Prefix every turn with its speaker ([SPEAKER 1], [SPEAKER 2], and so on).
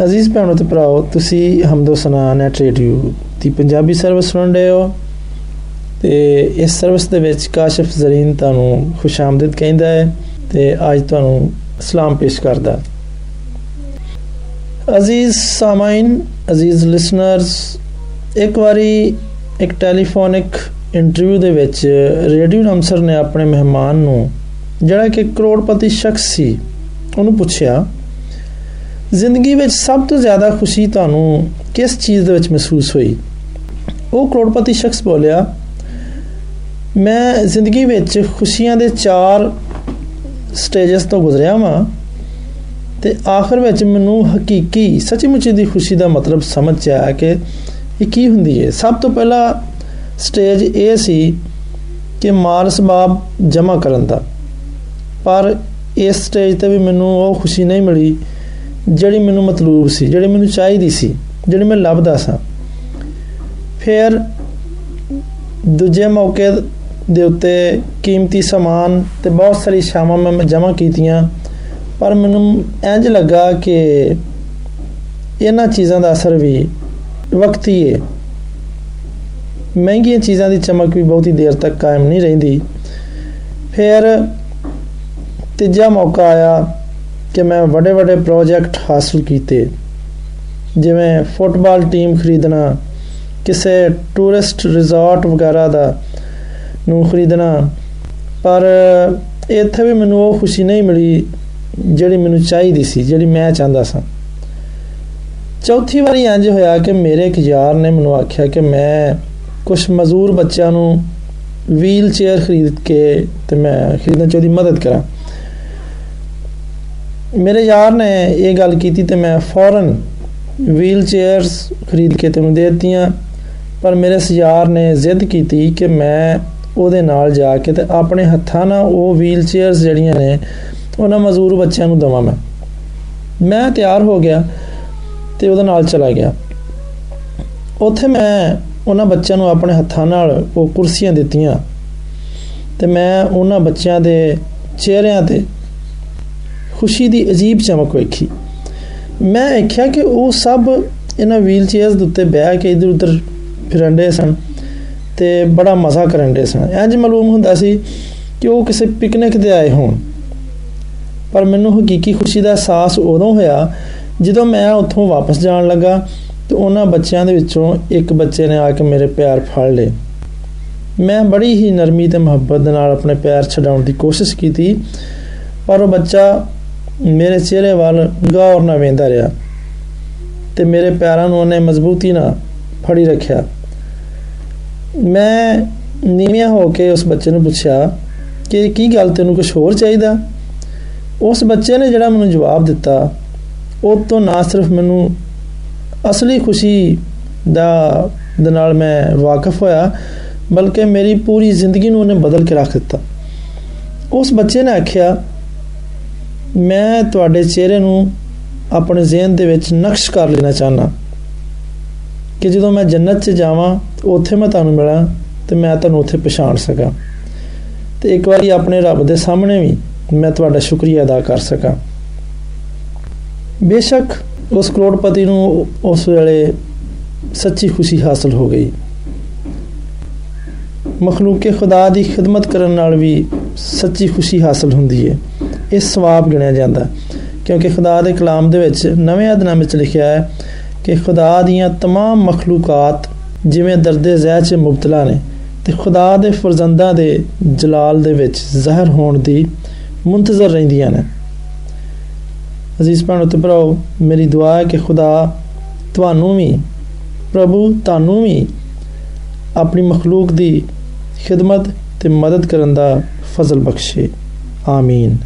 [SPEAKER 1] ਅਜ਼ੀਜ਼ ਭੈਣੋ ਤੇ ਭਰਾਓ, ਤੁਸੀਂ ਹਮਦੋ ਸਨਾ ਨੈਟ ਰੇਡੀਓ ਦੀ ਪੰਜਾਬੀ ਸਰਵਿਸ ਸੁਣ ਰਹੇ ਹੋ। ਤੇ ਇਸ ਸਰਵਿਸ ਦੇ ਵਿੱਚ ਕਾਸ਼ਫ ਜ਼ਰੀਨ ਤੁਹਾਨੂੰ ਖੁਸ਼ਾਮਦਿਦ ਕਹਿੰਦਾ ਹੈ ਤੇ ਅੱਜ ਤੁਹਾਨੂੰ ਸਲਾਮ ਪੇਸ਼ ਕਰਦਾ ਅਜ਼ੀਜ਼ ਸਾਮਾਈਨ, ਅਜ਼ੀਜ਼ ਲਿਸਨਰਸ ਇੱਕ ਵਾਰੀ ਇੱਕ ਟੈਲੀਫੋਨਿਕ ਇੰਟਰਵਿਊ ਦੇ ਵਿੱਚ ਰੇਡੀਓ ਨਮਸਰ ਨੇ ਆਪਣੇ ਮਹਿਮਾਨ ਨੂੰ, ਜਿਹੜਾ ਕਿ ਕਰੋੜਪਤੀ ਸ਼ਖਸ ਸੀ, ਉਹਨੂੰ ਪੁੱਛਿਆ ਜ਼ਿੰਦਗੀ ਵਿੱਚ ਸਭ ਤੋਂ ਜ਼ਿਆਦਾ ਖੁਸ਼ੀ ਤੁਹਾਨੂੰ ਕਿਸ ਚੀਜ਼ ਦੇ ਵਿੱਚ ਮਹਿਸੂਸ ਹੋਈ? ਉਹ ਕਰੋੜਪਤੀ ਸ਼ਖਸ ਬੋਲਿਆ, ਮੈਂ ਜ਼ਿੰਦਗੀ ਵਿੱਚ ਖੁਸ਼ੀਆਂ ਦੇ ਚਾਰ ਸਟੇਜਸ ਤੋਂ ਗੁਜ਼ਰਿਆ ਹਾਂ ਤੇ ਆਖਰ ਵਿੱਚ ਮੈਨੂੰ ਹਕੀਕੀ ਸੱਚੀ ਦੀ ਖੁਸ਼ੀ ਦਾ ਮਤਲਬ ਸਮਝ ਆਇਆ ਕਿ ਇਹ ਕੀ ਹੁੰਦੀ ਹੈ ਸਭ ਤੋਂ ਪਹਿਲਾ ਸਟੇਜ ਇਹ ਸੀ ਕਿ ਮਾਲ ਸਬਾਬ ਜਮ੍ਹਾਂ ਕਰਨ ਦਾ। ਪਰ ਇਸ ਸਟੇਜ ਤੇ ਵੀ ਮੈਨੂੰ ਉਹ ਖੁਸ਼ੀ ਨਹੀਂ ਮਿਲੀ ਜਿਹੜੀ ਮੈਨੂੰ ਮਤਲੂਬ ਸੀ, ਜਿਹੜੀ ਮੈਨੂੰ ਚਾਹੀਦੀ ਸੀ, ਜਿਹੜੀ ਮੈਂ ਲੱਭਦਾ ਸਾਂ। ਫਿਰ ਦੂਜੇ ਮੌਕੇ ਦੇ ਉੱਤੇ ਕੀਮਤੀ ਸਮਾਨ ਤੇ ਬਹੁਤ ਸਾਰੀ ਸ਼ਾਮਾਂ ਮੈਂ ਜਮ੍ਹਾਂ ਕੀਤੀਆਂ, ਪਰ ਮੈਨੂੰ ਇੰਜ ਲੱਗਾ ਕਿ ਇਹਨਾਂ ਚੀਜ਼ਾਂ ਦਾ ਅਸਰ ਵੀ ਵਕਤੀ ਹੈ ਮਹਿੰਗੀਆਂ ਚੀਜ਼ਾਂ ਦੀ ਚਮਕ ਵੀ ਬਹੁਤੀ ਦੇਰ ਤੱਕ ਕਾਇਮ ਨਹੀਂ ਰਹਿੰਦੀ। ਫਿਰ ਤੀਜਾ ਮੌਕਾ ਆਇਆ ਕਿ ਮੈਂ ਵੱਡੇ ਵੱਡੇ ਪ੍ਰੋਜੈਕਟ ਹਾਸਲ ਕੀਤੇ। ਜਿਵੇਂ ਫੁੱਟਬਾਲ ਟੀਮ ਖਰੀਦਣਾ, ਕਿਸੇ ਟੂਰਿਸਟ ਰਿਜ਼ੋਰਟ ਵਗੈਰਾ ਦਾ ਨੂੰ ਖਰੀਦਣਾ। ਪਰ ਇੱਥੇ ਵੀ ਮੈਨੂੰ ਉਹ ਖੁਸ਼ੀ ਨਹੀਂ ਮਿਲੀ ਜਿਹੜੀ ਮੈਨੂੰ ਚਾਹੀਦੀ ਸੀ, ਜਿਹੜੀ ਮੈਂ ਚਾਹੁੰਦਾ ਸਾਂ। ਚੌਥੀ ਵਾਰੀ ਇੰਜ ਹੋਇਆ ਕਿ ਮੇਰੇ ਇੱਕ ਯਾਰ ਨੇ ਮੈਨੂੰ ਆਖਿਆ ਕਿ ਮੈਂ ਕੁਝ ਮਜ਼ਦੂਰ ਬੱਚਿਆਂ ਨੂੰ ਵੀਲ ਚੇਅਰ ਖਰੀਦ ਕੇ ਤੇ ਮੈਂ ਖਰੀਦਣ ਚ ਉਹਦੀ ਮਦਦ ਕਰਾਂ। ਮੇਰੇ ਯਾਰ ਨੇ ਇਹ ਗੱਲ ਕੀਤੀ ਤੇ ਮੈਂ ਫੌਰਨ ਵੀਲ ਚੇਅਰਸ ਖਰੀਦ ਕੇ ਤੈਨੂੰ ਦੇ ਦਿੱਤੀਆਂ। ਪਰ ਮੇਰੇ ਯਾਰ ਨੇ ਜ਼ਿੱਦ ਕੀਤੀ ਕਿ ਮੈਂ ਉਹਦੇ ਨਾਲ ਜਾ ਕੇ ਤੇ ਆਪਣੇ ਹੱਥਾਂ ਨਾਲ ਉਹ ਵੀਲ ਚੇਅਰਸ ਜਿਹੜੀਆਂ ਨੇ, ਉਹਨਾਂ ਮਜ਼ਦੂਰ ਬੱਚਿਆਂ ਨੂੰ ਦਵਾਂ ਮੈਂ। ਮੈਂ ਤਿਆਰ ਹੋ ਗਿਆ ਤੇ ਉਹਦੇ ਨਾਲ ਚਲਾ ਗਿਆ। ਉੱਥੇ ਮੈਂ ਉਹਨਾਂ ਬੱਚਿਆਂ ਨੂੰ ਆਪਣੇ ਹੱਥਾਂ ਨਾਲ ਉਹ ਕੁਰਸੀਆਂ ਦਿੱਤੀਆਂ ਤੇ ਮੈਂ ਉਹਨਾਂ ਬੱਚਿਆਂ ਦੇ ਚਿਹਰਿਆਂ ਤੇ ਖੁਸ਼ੀ ਦੀ ਅਜੀਬ ਚਮਕ ਵੇਖੀ। ਮੈਂ ਵੇਖਿਆ ਕਿ ਉਹ ਸਭ ਇਹਨਾਂ ਵੀਲ ਚੇਅਰਸ ਦੇ ਉੱਤੇ ਬਹਿ ਕੇ ਇਧਰ ਉਧਰ ਫਿਰੰਡੇ ਸਨ ਤੇ ਬੜਾ ਮਜ਼ਾ ਕਰਨਦੇ ਸਨ। ਇੰਜ ਮਾਲੂਮ ਹੁੰਦਾ ਸੀ ਕਿ ਉਹ ਕਿਸੇ ਪਿਕਨਿਕ ਤੇ ਆਏ ਹੋਣ। ਪਰ ਮੈਨੂੰ ਹਕੀਕੀ ਖੁਸ਼ੀ ਦਾ ਅਹਿਸਾਸ ਉਦੋਂ ਹੋਇਆ ਜਦੋਂ ਮੈਂ ਉੱਥੋਂ ਵਾਪਸ ਜਾਣ ਲੱਗਾ ਤੇ ਉਹਨਾਂ ਬੱਚਿਆਂ ਦੇ ਵਿੱਚੋਂ ਇੱਕ ਬੱਚੇ ਨੇ ਆ ਕੇ ਮੇਰੇ ਪੈਰ ਫੜ ਲਏ। ਮੈਂ ਬੜੀ ਹੀ ਨਰਮੀ ਤੇ ਮੁਹੱਬਤ ਦੇ ਨਾਲ ਆਪਣੇ ਪੈਰ ਛਡਾਉਣ ਦੀ ਕੋਸ਼ਿਸ਼ ਕੀਤੀ, ਪਰ ਉਹ ਬੱਚਾ ਮੇਰੇ ਚਿਹਰੇ ਵੱਲ ਗੌਰ ਨਾਲ ਵੇਂਦਾ ਰਿਹਾ ਤੇ ਮੇਰੇ ਪੈਰਾਂ ਨੂੰ ਉਹਨੇ ਮਜ਼ਬੂਤੀ ਨਾਲ ਫੜੀ ਰੱਖਿਆ। ਮੈਂ ਨੀਵਿਆਂ ਹੋ ਕੇ ਉਸ ਬੱਚੇ ਨੂੰ ਪੁੱਛਿਆ ਕਿ ਕੀ ਗੱਲ, ਤੈਨੂੰ ਕੁਝ ਹੋਰ ਚਾਹੀਦਾ? ਉਸ ਬੱਚੇ ਨੇ ਜਿਹੜਾ ਮੈਨੂੰ ਜਵਾਬ ਦਿੱਤਾ, ਉਹ ਤੋਂ ਨਾ ਸਿਰਫ ਮੈਨੂੰ ਅਸਲੀ ਖੁਸ਼ੀ ਦਾ ਦੇ ਨਾਲ ਮੈਂ ਵਾਕਿਫ ਹੋਇਆ, ਬਲਕਿ ਮੇਰੀ ਪੂਰੀ ਜ਼ਿੰਦਗੀ ਨੂੰ ਉਹਨੇ ਬਦਲ ਕੇ ਰੱਖ ਦਿੱਤਾ। ਉਸ ਬੱਚੇ ਨੇ ਆਖਿਆ ਮੈਂ ਤੁਹਾਡੇ ਚਿਹਰੇ ਨੂੰ ਆਪਣੇ ਜ਼ਿਹਨ ਦੇ ਵਿੱਚ ਨਕਸ਼ ਕਰ ਲੈਣਾ ਚਾਹਨਾ ਕਿ ਜਦੋਂ ਮੈਂ ਜੰਨਤ 'ਚ ਜਾਵਾਂ, ਉੱਥੇ ਮੈਂ ਤੁਹਾਨੂੰ ਮਿਲਾਂ ਤੇ ਮੈਂ ਤੁਹਾਨੂੰ ਉੱਥੇ ਪਛਾਣ ਸਕਾਂ। ਤੇ ਇੱਕ ਵਾਰੀ ਆਪਣੇ ਰੱਬ ਦੇ ਸਾਹਮਣੇ ਵੀ ਮੈਂ ਤੁਹਾਡਾ ਸ਼ੁਕਰੀਆ ਅਦਾ ਕਰ ਸਕਾਂ। ਬੇਸ਼ੱਕ ਉਸ ਕਰੋੜਪਤੀ ਨੂੰ ਉਸ ਵੇਲੇ ਸੱਚੀ ਖੁਸ਼ੀ ਹਾਸਲ ਹੋ ਗਈ। ਮਖਲੂਕ ਖੁਦਾ ਦੀ ਖਿਦਮਤ ਕਰਨ ਨਾਲ ਵੀ ਸੱਚੀ ਖੁਸ਼ੀ ਹਾਸਲ ਹੁੰਦੀ ਹੈ ਇਹ ਸਵਾਬ ਗਿਣਿਆ ਜਾਂਦਾ ਕਿਉਂਕਿ ਖੁਦਾ ਦੇ ਕਲਾਮ ਦੇ ਵਿੱਚ ਨਵੇਂ ਅਧਨਾਮੇ ਵਿੱਚ ਲਿਖਿਆ ਹੈ ਕਿ ਖੁਦਾ ਦੀਆਂ तमाम ਮਖਲੂਕਾਤ ਜਿਵੇਂ ਦਰਦੇ ਜ਼ਹਿ 'ਚ ਮੁਬਤਲਾ ਨੇ ਤੇ ਖੁਦਾ ਦੇ ਫਰਜ਼ੰਦਾਂ ਦੇ ਜਲਾਲ ਦੇ ਵਿੱਚ ਜ਼ਾਹਰ ਹੋਣ ਦੀ ਮੁੰਤਜ਼ਰ ਰਹਿੰਦੀਆਂ ਨੇ ਅਜ਼ੀਜ਼ ਭੈਣੋ ਤੇ ਭਰਾਓ ਮੇਰੀ ਦੁਆ ਹੈ ਕਿ ਖੁਦਾ ਤੁਹਾਨੂੰ ਵੀ ਪ੍ਰਭੂ ਤੁਹਾਨੂੰ ਵੀ ਆਪਣੀ ਮਖਲੂਕ ਦੀ ਖਿਦਮਤ ਤੇ ਮਦਦ ਕਰਨ ਦਾ ਫਜ਼ਲ ਬਖਸ਼ੇ ਆਮੀਨ